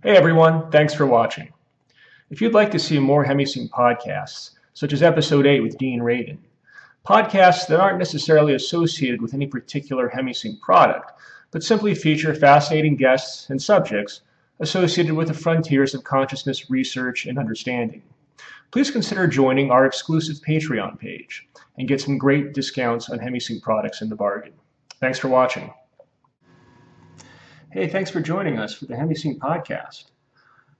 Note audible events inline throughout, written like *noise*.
Hey everyone, thanks for watching. If you'd like to see more HemiSync podcasts, such as Episode 8 with Dean Radin, podcasts that aren't necessarily associated with any particular HemiSync product, but simply feature fascinating guests and subjects associated with the frontiers of consciousness research and understanding, please consider joining our exclusive Patreon page and get some great discounts on HemiSync products in the bargain. Thanks for watching. Hey, thanks for joining us for the HemiSync podcast.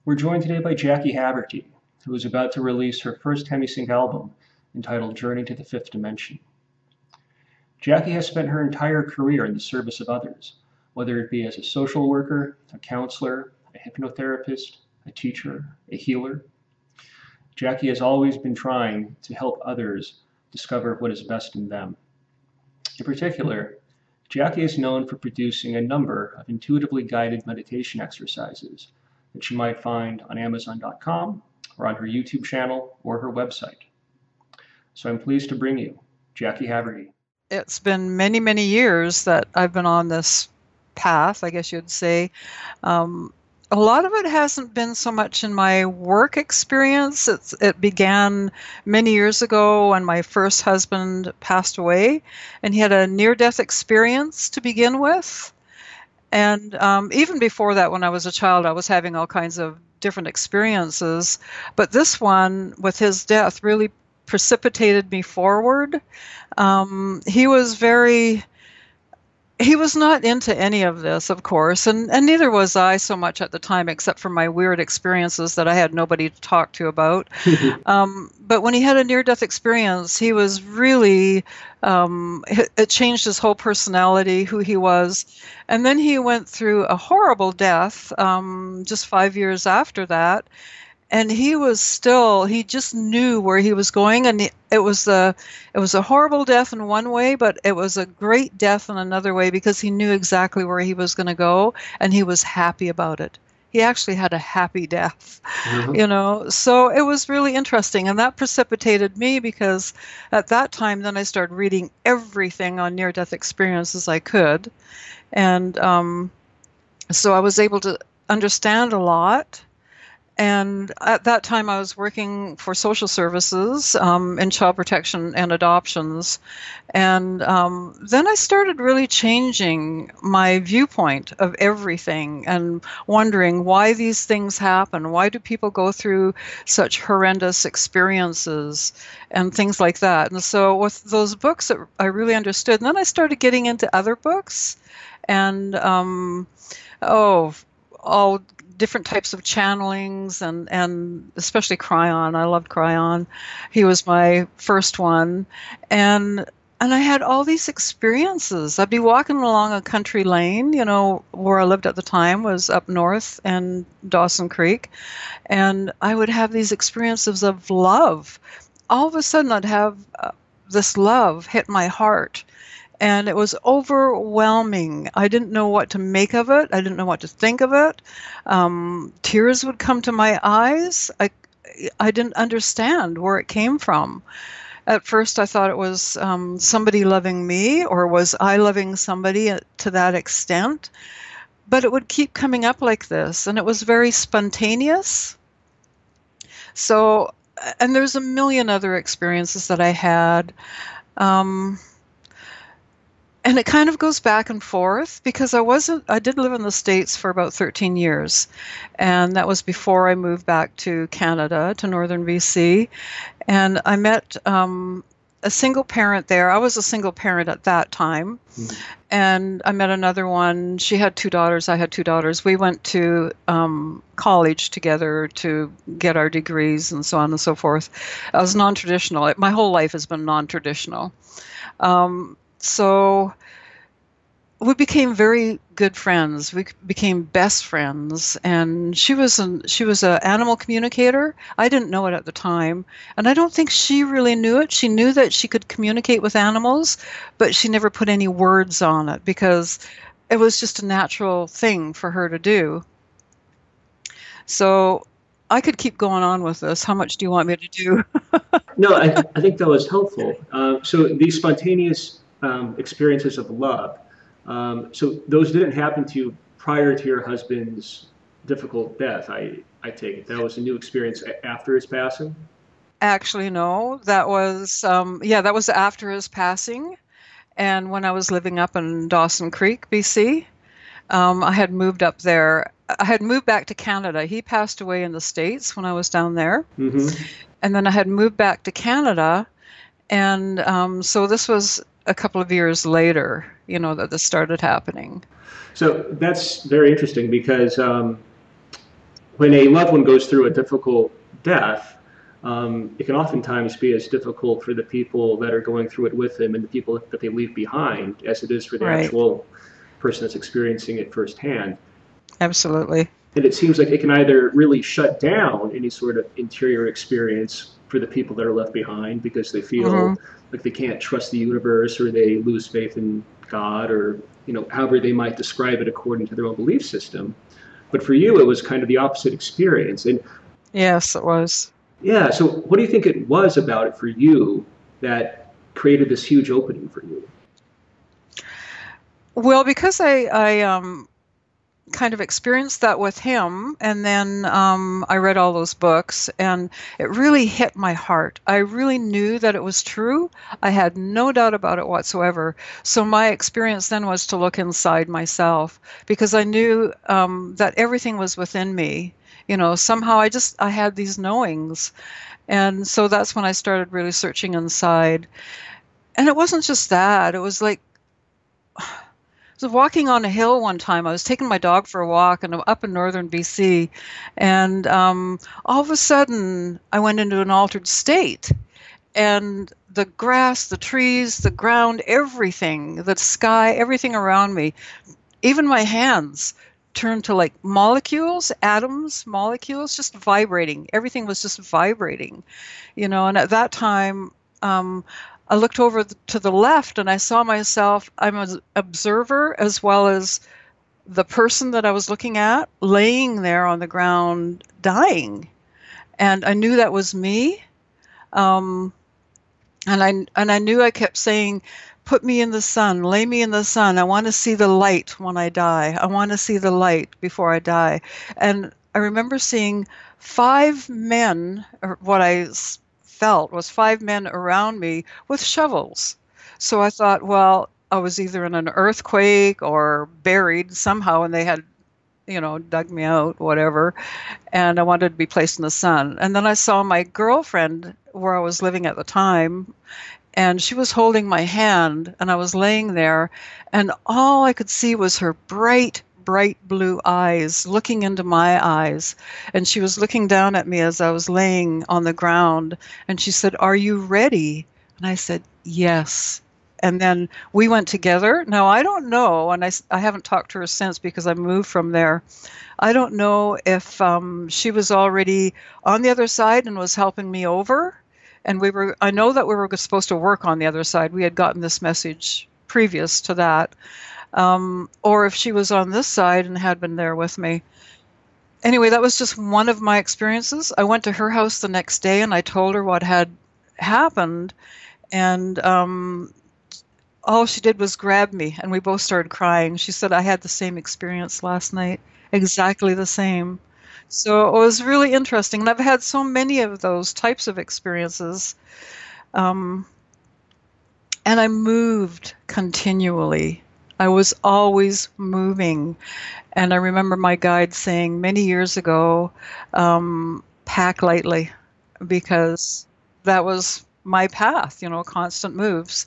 We're joined today by Jackie Haverty, who is about to release her first HemiSync album entitled Journey to the Fifth Dimension. Jackie has spent her entire career in the service of others, whether it be as a social worker, a counselor, a hypnotherapist, a teacher, a healer. Jackie has always been trying to help others discover what is best in them. In particular, Jackie is known for producing a number of intuitively guided meditation exercises that you might find on Amazon.com or on her YouTube channel or her website. So I'm pleased to bring you Jackie Haverty. It's been many, many years that I've been on this path, I guess you'd say. Um, a lot of it hasn't been so much in my work experience. It's, it began many years ago when my first husband passed away, and he had a near death experience to begin with. And um, even before that, when I was a child, I was having all kinds of different experiences. But this one, with his death, really precipitated me forward. Um, he was very he was not into any of this, of course, and, and neither was I so much at the time, except for my weird experiences that I had nobody to talk to about. *laughs* um, but when he had a near death experience, he was really, um, it, changed his whole personality, who he was. And then he went through a horrible death um, just five years after that and he was still he just knew where he was going and it was a it was a horrible death in one way but it was a great death in another way because he knew exactly where he was going to go and he was happy about it he actually had a happy death mm-hmm. you know so it was really interesting and that precipitated me because at that time then i started reading everything on near death experiences i could and um, so i was able to understand a lot and at that time, I was working for social services um, in child protection and adoptions. And um, then I started really changing my viewpoint of everything and wondering why these things happen. Why do people go through such horrendous experiences and things like that? And so, with those books, I really understood. And then I started getting into other books. And um, oh, all different types of channelings and and especially Kryon. I loved Kryon. He was my first one, and and I had all these experiences. I'd be walking along a country lane, you know, where I lived at the time was up north and Dawson Creek, and I would have these experiences of love. All of a sudden, I'd have uh, this love hit my heart and it was overwhelming. I didn't know what to make of it. I didn't know what to think of it. Um, tears would come to my eyes. I, I didn't understand where it came from. At first, I thought it was um, somebody loving me, or was I loving somebody to that extent? But it would keep coming up like this, and it was very spontaneous. So, and there's a million other experiences that I had. Um, and it kind of goes back and forth because I wasn't I did live in the states for about 13 years. And that was before I moved back to Canada to northern BC and I met um, a single parent there. I was a single parent at that time. Mm-hmm. and I met another one. She had two daughters. I had two daughters. We went to um, college together to get our degrees and so on and so forth. I was non-traditional. My whole life has been non-traditional. Um, so we became very good friends. We became best friends, and she was an she was an animal communicator. I didn't know it at the time, and I don't think she really knew it. She knew that she could communicate with animals, but she never put any words on it because it was just a natural thing for her to do. So I could keep going on with this. How much do you want me to do? *laughs* no, I, I think that was helpful. Uh, so these spontaneous um, experiences of love. Um, so those didn't happen to you prior to your husband's difficult death. I I take it that was a new experience after his passing. Actually, no. That was um, yeah, that was after his passing, and when I was living up in Dawson Creek, BC. Um, I had moved up there. I had moved back to Canada. He passed away in the States when I was down there. Mm-hmm. And then I had moved back to Canada. And um, so this was a couple of years later, you know, that this started happening. So that's very interesting because um, when a loved one goes through a difficult death, um, it can oftentimes be as difficult for the people that are going through it with them and the people that they leave behind as it is for the right. actual person that's experiencing it firsthand. Absolutely. And it seems like it can either really shut down any sort of interior experience for the people that are left behind because they feel mm-hmm. like they can't trust the universe or they lose faith in God or you know however they might describe it according to their own belief system. But for you, it was kind of the opposite experience. And yes, it was. Yeah. So, what do you think it was about it for you that created this huge opening for you? Well, because I, I um, kind of experienced that with him, and then um, I read all those books, and it really hit my heart. I really knew that it was true. I had no doubt about it whatsoever. So my experience then was to look inside myself because I knew um, that everything was within me. You know, somehow I just I had these knowings, and so that's when I started really searching inside. And it wasn't just that; it was like was walking on a hill one time. I was taking my dog for a walk, and I'm up in northern BC, and um, all of a sudden I went into an altered state, and the grass, the trees, the ground, everything, the sky, everything around me, even my hands turned to like molecules, atoms, molecules, just vibrating. Everything was just vibrating, you know. And at that time, um, I looked over to the left and I saw myself, I'm an observer as well as the person that I was looking at laying there on the ground dying. And I knew that was me. Um, and I and I knew I kept saying, "Put me in the sun, lay me in the sun. I want to see the light when I die. I want to see the light before I die." And I remember seeing five men, or what I felt was five men around me with shovels. So I thought, well, I was either in an earthquake or buried somehow, and they had, you know, dug me out, whatever. And I wanted to be placed in the sun. And then I saw my girlfriend where I was living at the time, and she was holding my hand, and I was laying there, and all I could see was her bright bright blue eyes looking into my eyes. And she was looking down at me as I was laying on the ground. And she said, Are you ready? And I said, Yes. And then we went together. Now, I don't know, and I, I haven't talked to her since because I moved from there. I don't know if um, she was already on the other side and was helping me over. And we were, I know that we were supposed to work on the other side. We had gotten this message previous to that um, or if she was on this side and had been there with me. Anyway, that was just one of my experiences. I went to her house the next day and I told her what had happened, and um, all she did was grab me, and we both started crying. She said, I had the same experience last night, exactly the same. So it was really interesting. And I've had so many of those types of experiences. Um, and I moved continually. I was always moving. And I remember my guide saying many years ago, um, pack lightly, because that was my path, you know, constant moves.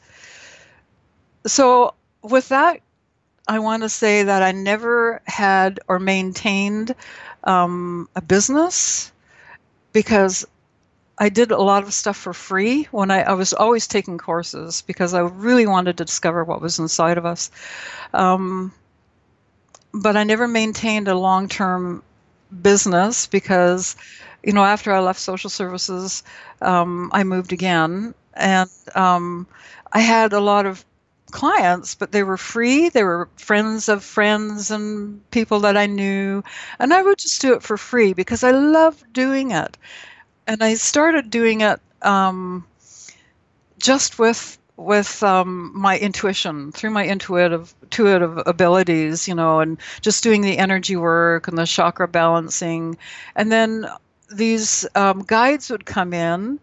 So, with that, I want to say that I never had or maintained um, a business because I did a lot of stuff for free when I, I, was always taking courses because I really wanted to discover what was inside of us. Um, but I never maintained a long term business because, you know, after I left social services, um, I moved again. And um, I had a lot of clients, but they were free. They were friends of friends and people that I knew. And I would just do it for free because I loved doing it and I started doing it um, just with with um, my intuition through my intuitive intuitive abilities you know and just doing the energy work and the chakra balancing. And then these um, guides would come in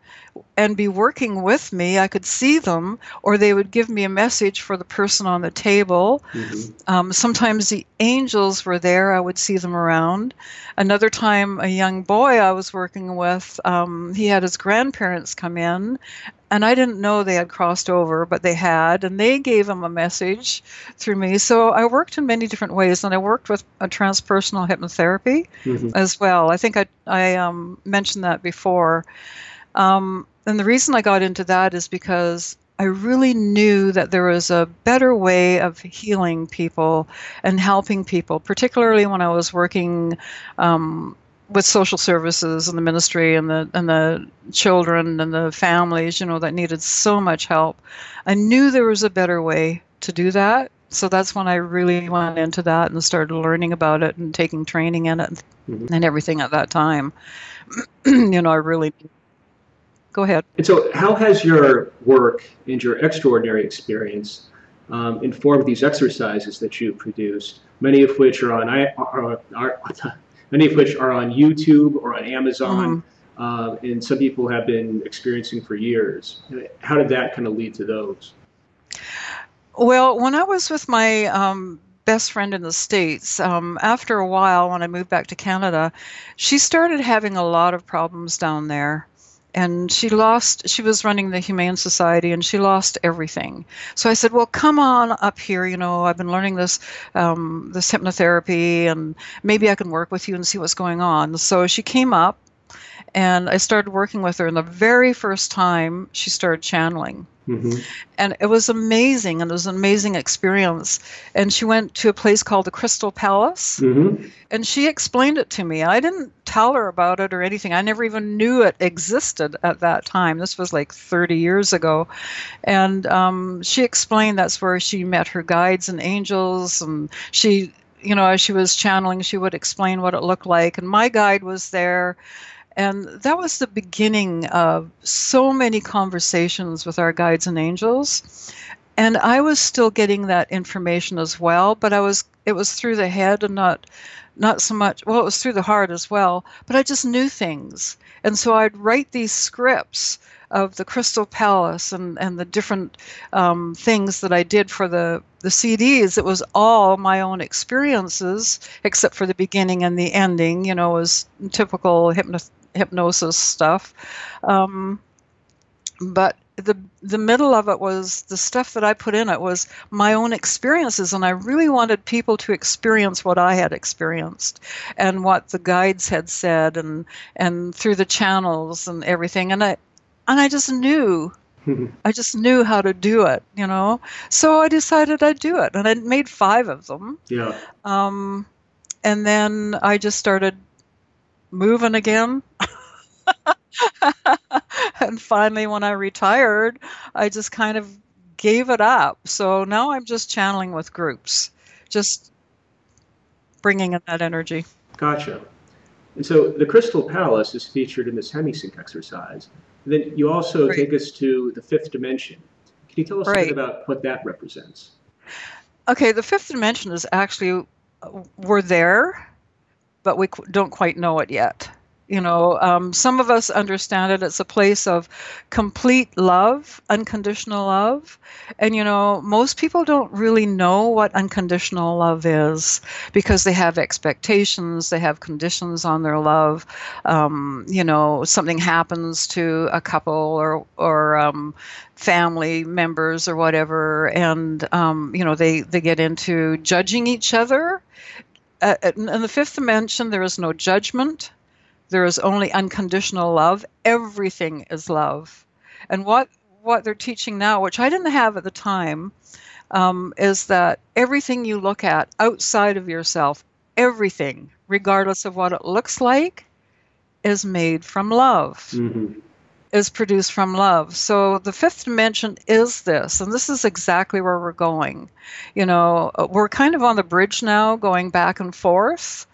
and be working with me. I could see them, or they would give me a message for the person on the table. Mm-hmm. Um, sometimes the angels were there, I would see them around. Another time, a young boy I was working with, um, he had his grandparents come in. And I didn't know they had crossed over, but they had, and they gave him a message through me. So I worked in many different ways, and I worked with a transpersonal hypnotherapy mm-hmm. as well. I think I, I um, mentioned that before. Um, and the reason I got into that is because I really knew that there was a better way of healing people and helping people, particularly when I was working um, with social services and the ministry and the and the children and the families, you know, that needed so much help. I knew there was a better way to do that. So that's when I really went into that and started learning about it and taking training in it mm-hmm. and everything at that time. *clears throat* you know, I really go ahead. And so, how has your work and your extraordinary experience um, informed these exercises that you produced? Many of which are on are, are, many of which are on YouTube or on Amazon, mm-hmm. uh, and some people have been experiencing for years. How did that kind of lead to those? Well, when I was with my um, best friend in the States, um, after a while, when I moved back to Canada, she started having a lot of problems down there and she lost she was running the humane society and she lost everything. So i said well come on up here you know i've been learning this um, this hypnotherapy and maybe i can work with you and see what's going on. So she came up and i started working with her and the very first time she started channeling Mm-hmm. And it was amazing, and it was an amazing experience. And she went to a place called the Crystal Palace, mm-hmm. and she explained it to me. I didn't tell her about it or anything. I never even knew it existed at that time. This was like 30 years ago. And um, she explained that's where she met her guides and angels, and she you know, as she was channeling, she would explain what it looked like. And my guide was there. And that was the beginning of so many conversations with our guides and angels. And I was still getting that information as well, but I was it was through the head and not not so much well it was through the heart as well but i just knew things and so i'd write these scripts of the crystal palace and, and the different um, things that i did for the, the cds it was all my own experiences except for the beginning and the ending you know was typical hypno- hypnosis stuff. Um, but the the middle of it was the stuff that I put in it was my own experiences, and I really wanted people to experience what I had experienced and what the guides had said, and and through the channels and everything. And I and I just knew *laughs* I just knew how to do it, you know. So I decided I'd do it, and I made five of them. Yeah. Um, and then I just started moving again. *laughs* and finally, when I retired, I just kind of gave it up. So now I'm just channeling with groups, just bringing in that energy. Gotcha. And so the Crystal Palace is featured in this hemisync exercise. And then you also right. take us to the fifth dimension. Can you tell us right. a bit about what that represents? Okay, the fifth dimension is actually, uh, we're there, but we don't quite know it yet. You know, um, some of us understand it. It's a place of complete love, unconditional love. And, you know, most people don't really know what unconditional love is because they have expectations, they have conditions on their love. Um, you know, something happens to a couple or, or um, family members or whatever, and, um, you know, they, they get into judging each other. Uh, in the fifth dimension, there is no judgment there is only unconditional love. Everything is love. And what what they're teaching now, which I didn't have at the time, um, is that everything you look at outside of yourself, everything, regardless of what it looks like, is made from love. Mm-hmm. Is produced from love. So the fifth dimension is this, and this is exactly where we're going. You know, we're kind of on the bridge now, going back and forth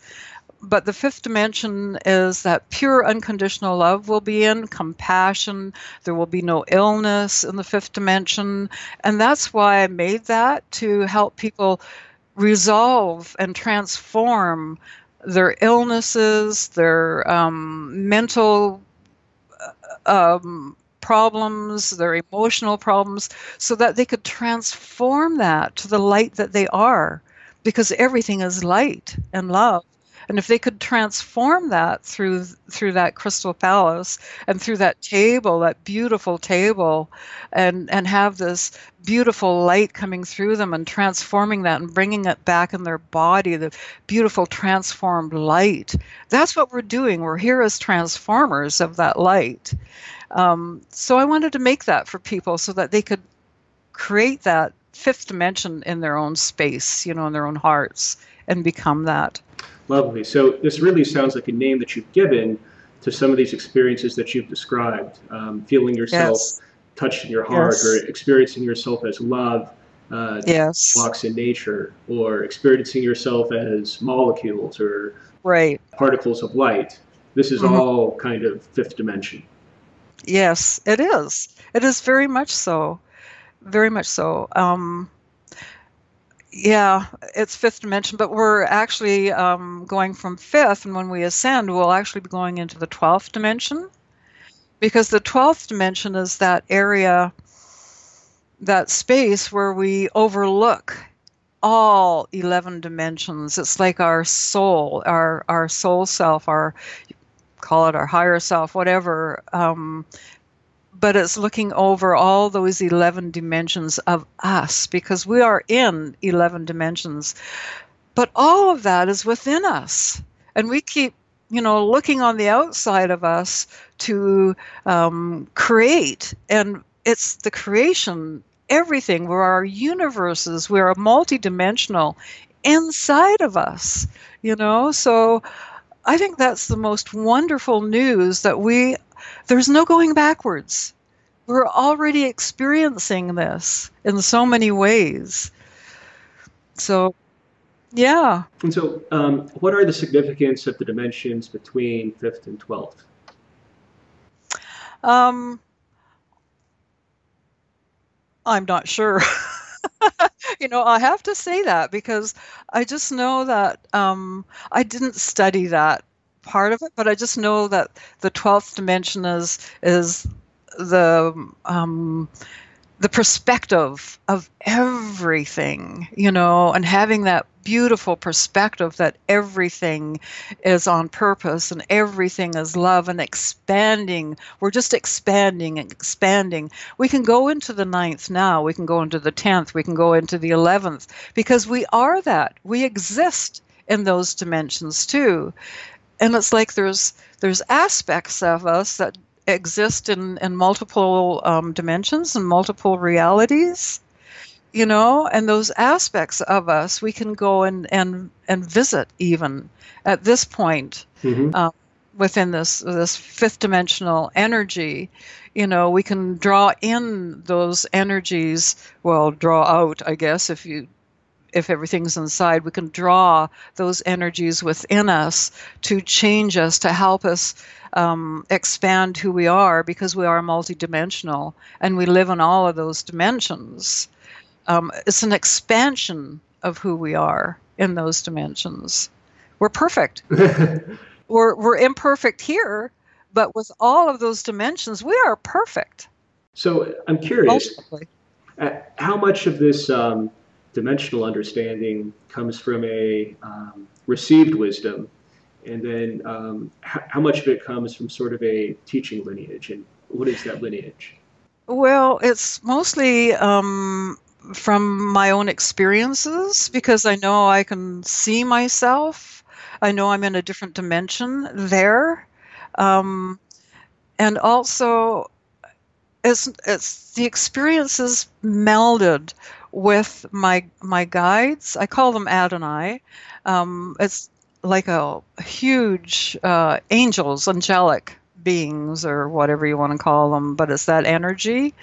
but the fifth dimension is that pure unconditional love will be in, compassion. There will be no illness in the fifth dimension. And that's why I made that to help people resolve and transform their illnesses, their um, mental um, problems, their emotional problems, so that they could transform that to the light that they are, because everything is light and love and if they could transform that through through that crystal palace and through that table that beautiful table and and have this beautiful light coming through them and transforming that and bringing it back in their body the beautiful transformed light that's what we're doing. We're here as transformers of that light. Um, so i wanted to make that for people so that they could create that fifth dimension in their own space you know in their own hearts and become that Lovely. So this really sounds like a name that you've given to some of these experiences that you've described, um, feeling yourself yes. touched in your heart yes. or experiencing yourself as love. Uh, yes. walks in nature, or experiencing yourself as molecules or right. particles of light. This is mm-hmm. all kind of fifth dimension. Yes, it is. It is very much so. Very much so. Um, yeah, it's fifth dimension, but we're actually um, going from fifth, and when we ascend, we'll actually be going into the 12th dimension because the 12th dimension is that area, that space where we overlook all 11 dimensions. It's like our soul, our, our soul self, our call it our higher self, whatever. Um, but it's looking over all those 11 dimensions of us because we are in 11 dimensions. But all of that is within us. And we keep, you know, looking on the outside of us to um, create. And it's the creation, everything. We're our universes, we're multidimensional inside of us, you know? So I think that's the most wonderful news that we there's no going backwards. We're already experiencing this in so many ways. So, yeah. And so, um, what are the significance of the dimensions between fifth and twelfth? Um, I'm not sure. *laughs* you know, I have to say that because I just know that um, I didn't study that part of it, but I just know that the twelfth dimension is is the um, the perspective of everything, you know, and having that beautiful perspective that everything is on purpose and everything is love and expanding. We're just expanding and expanding. We can go into the ninth now, we can go into the tenth, we can go into the eleventh, because we are that. We exist in those dimensions too and it's like there's there's aspects of us that exist in in multiple um, dimensions and multiple realities you know and those aspects of us we can go and and and visit even at this point mm-hmm. uh, within this this fifth dimensional energy you know we can draw in those energies well draw out i guess if you if everything's inside, we can draw those energies within us to change us, to help us um, expand who we are because we are multidimensional and we live in all of those dimensions. Um, it's an expansion of who we are in those dimensions. We're perfect. *laughs* we're, we're imperfect here, but with all of those dimensions, we are perfect. So I'm curious, uh, how much of this um, dimensional understanding comes from a um, received wisdom, and then um, h- how much of it comes from sort of a teaching lineage, and what is that lineage? Well, it's mostly um, from my own experiences because I know I can see myself. I know I'm in a different dimension there. Um, and also, it's, it's the experiences melded with my my guides. I call them Adonai. Um, it's like a huge uh, angels, angelic beings, or whatever you want to call them, but it's that energy.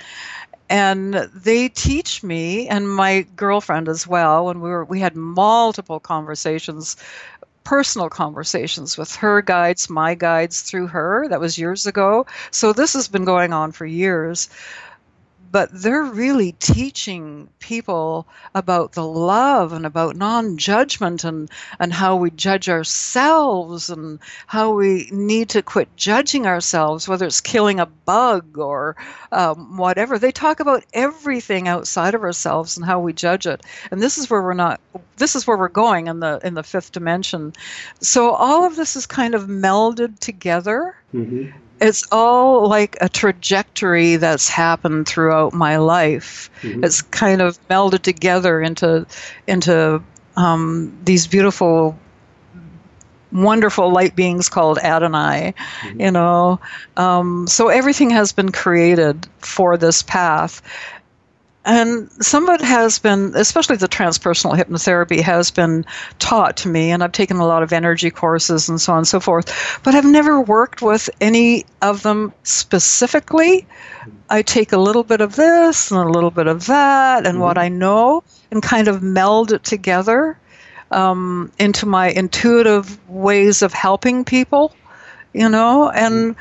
And they teach me and my girlfriend as well. When we were, we had multiple conversations personal conversations with her guides, my guides through her. That was years ago. So this has been going on for years but they're really teaching people about the love and about non-judgment and and how we judge ourselves and how we need to quit judging ourselves whether it's killing a bug or um, whatever. They talk about everything outside of ourselves and how we judge it. And this is where we're not this is where we're going in the in the fifth dimension. So all of this is kind of melded together. Mm-hmm it's all like a trajectory that's happened throughout my life. Mm-hmm. It's kind of melded together into into um, these beautiful wonderful light beings called Adonai, mm-hmm. you know. Um, so everything has been created for this path and some of it has been especially the transpersonal hypnotherapy has been taught to me and i've taken a lot of energy courses and so on and so forth but i've never worked with any of them specifically. I take a little bit of this and a little bit of that and mm-hmm. what i know and kind of meld it together um, into my intuitive ways of helping people you know and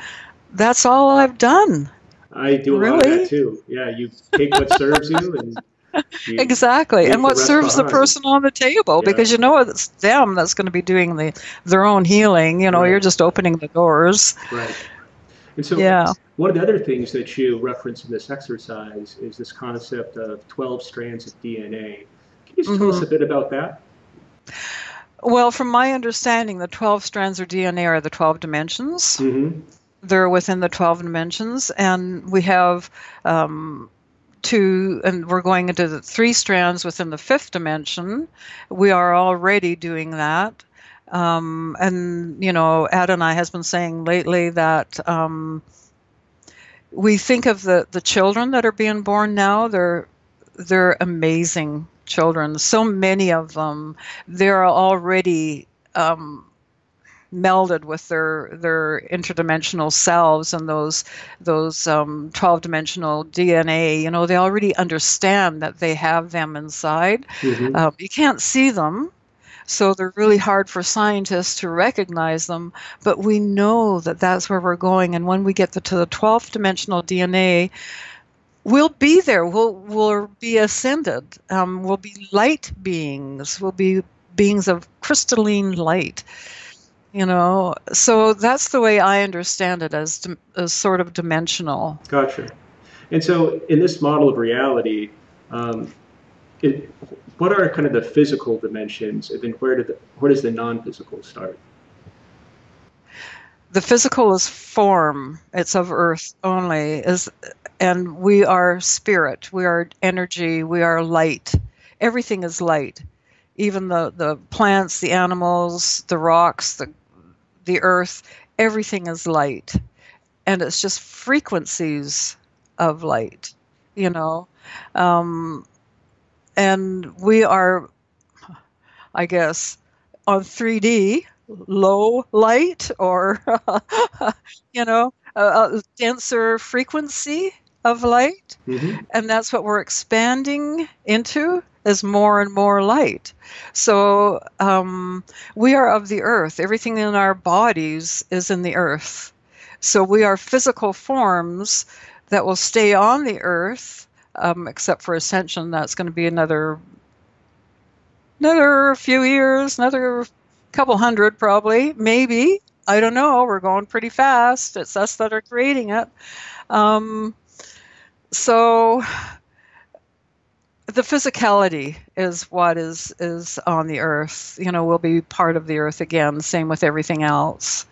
that's all i've done I do a really? lot of that too. Yeah, you take what serves you and *laughs* exactly and what serves behind. the person on the table yeah. because you know it's them that's going to be doing the their own healing you know right. you're just opening the doors right and so yeah. one of the other things that you reference in this exercise is this concept of 12 strands of dna can you just mm-hmm. tell us mm-hmm. a bit about that well from my understanding the 12 strands of dna are the 12 dimensions mm-hmm they're within the 12 dimensions and we have um, two and we're going into the three strands within the fifth dimension. We are already doing that. Um, and you know adonai has been saying lately that um, we think of the the children that are being born now they're they're amazing children. So many of them they're already um, melded with their their interdimensional selves and those those um, 12 dimensional DNA. You know, they already understand that they have them inside. Mm-hmm. Um, you can't see them. So they're really hard for scientists to recognize them, but we know that that's where we're going. And when we get the, to the 12th dimensional DNA, we'll be there. We'll we'll be ascended. Um, we'll be light beings. We'll be beings of crystalline light you know? So that's the way i understand it as, as sort of dimensional. Gotcha. And so in this model of reality um, it, what are kind of the physical dimensions and then where, do the, where does the non-physical start? The physical is form. It's of earth only. Is and we are spirit. We are energy. We are light. Everything is light. Even the, the plants the animals the rocks the the earth, everything is light. And it's just frequencies of light, you know. Um, and we are, I guess, on 3D, low light or, *laughs* you know, a, a, denser frequency of light. Mm-hmm. And that's what we're expanding into as more and more light. So um, we are of the earth. Everything in our bodies is in the earth. So we are physical forms that will stay on the earth, um, except for ascension. That's going to be another another few years, another couple hundred probably, maybe. I don't know. We're going pretty fast. It's us that are creating it. Um, so the physicality is what is is on the earth you know we'll be part of the earth again same with everything else.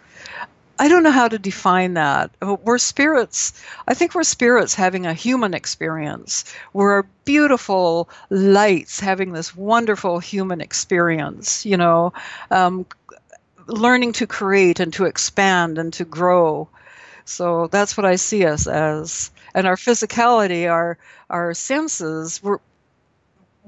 I don't know how to define that. We're spirits i think we're spirits having a human experience. We're beautiful lights having this wonderful human experience you know um, learning to create and to expand and to grow. So that's what i see us as. And our physicality our our senses we're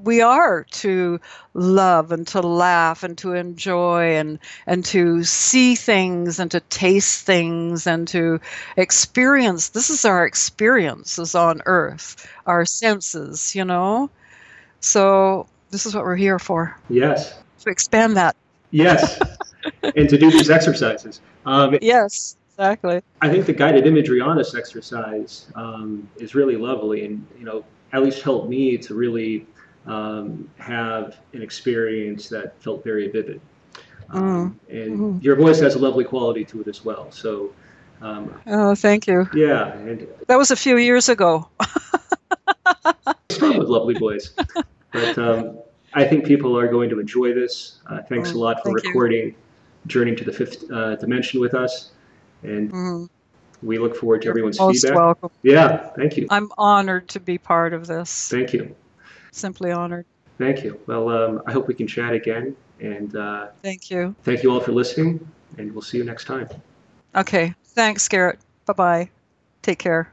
we are to love and to laugh and to enjoy and and to see things and to taste things and to experience. This is our experiences on earth our senses you know? So this is what we're here for. Yes. To expand that. Yes. *laughs* And to do these exercises. Um, yes, exactly. I think the guided imagery on this exercise um, is really lovely, and you know, at least helped me to really um, have an experience that felt very vivid. Um, and Mhm. your voice has a lovely quality to it as well. So, um, Oh, thank you. yeah, and That was a few years ago. with lovely voice. *laughs* But um, I think people are going to enjoy this. Uh, thanks a Mm, lot for thank you. recording Journey to the Fifth uh, Dimension with us, and Mhm. we look forward to You're everyone's most feedback. welcome. Yeah, thank you, I'm honored to be part of this. thank you, Simply honored. thank you. Well, um, I hope we can chat again, and uh, Thank you. thank you all for listening, and we'll see you next time. Okay. Thanks, Garrett. Bye bye. Take care.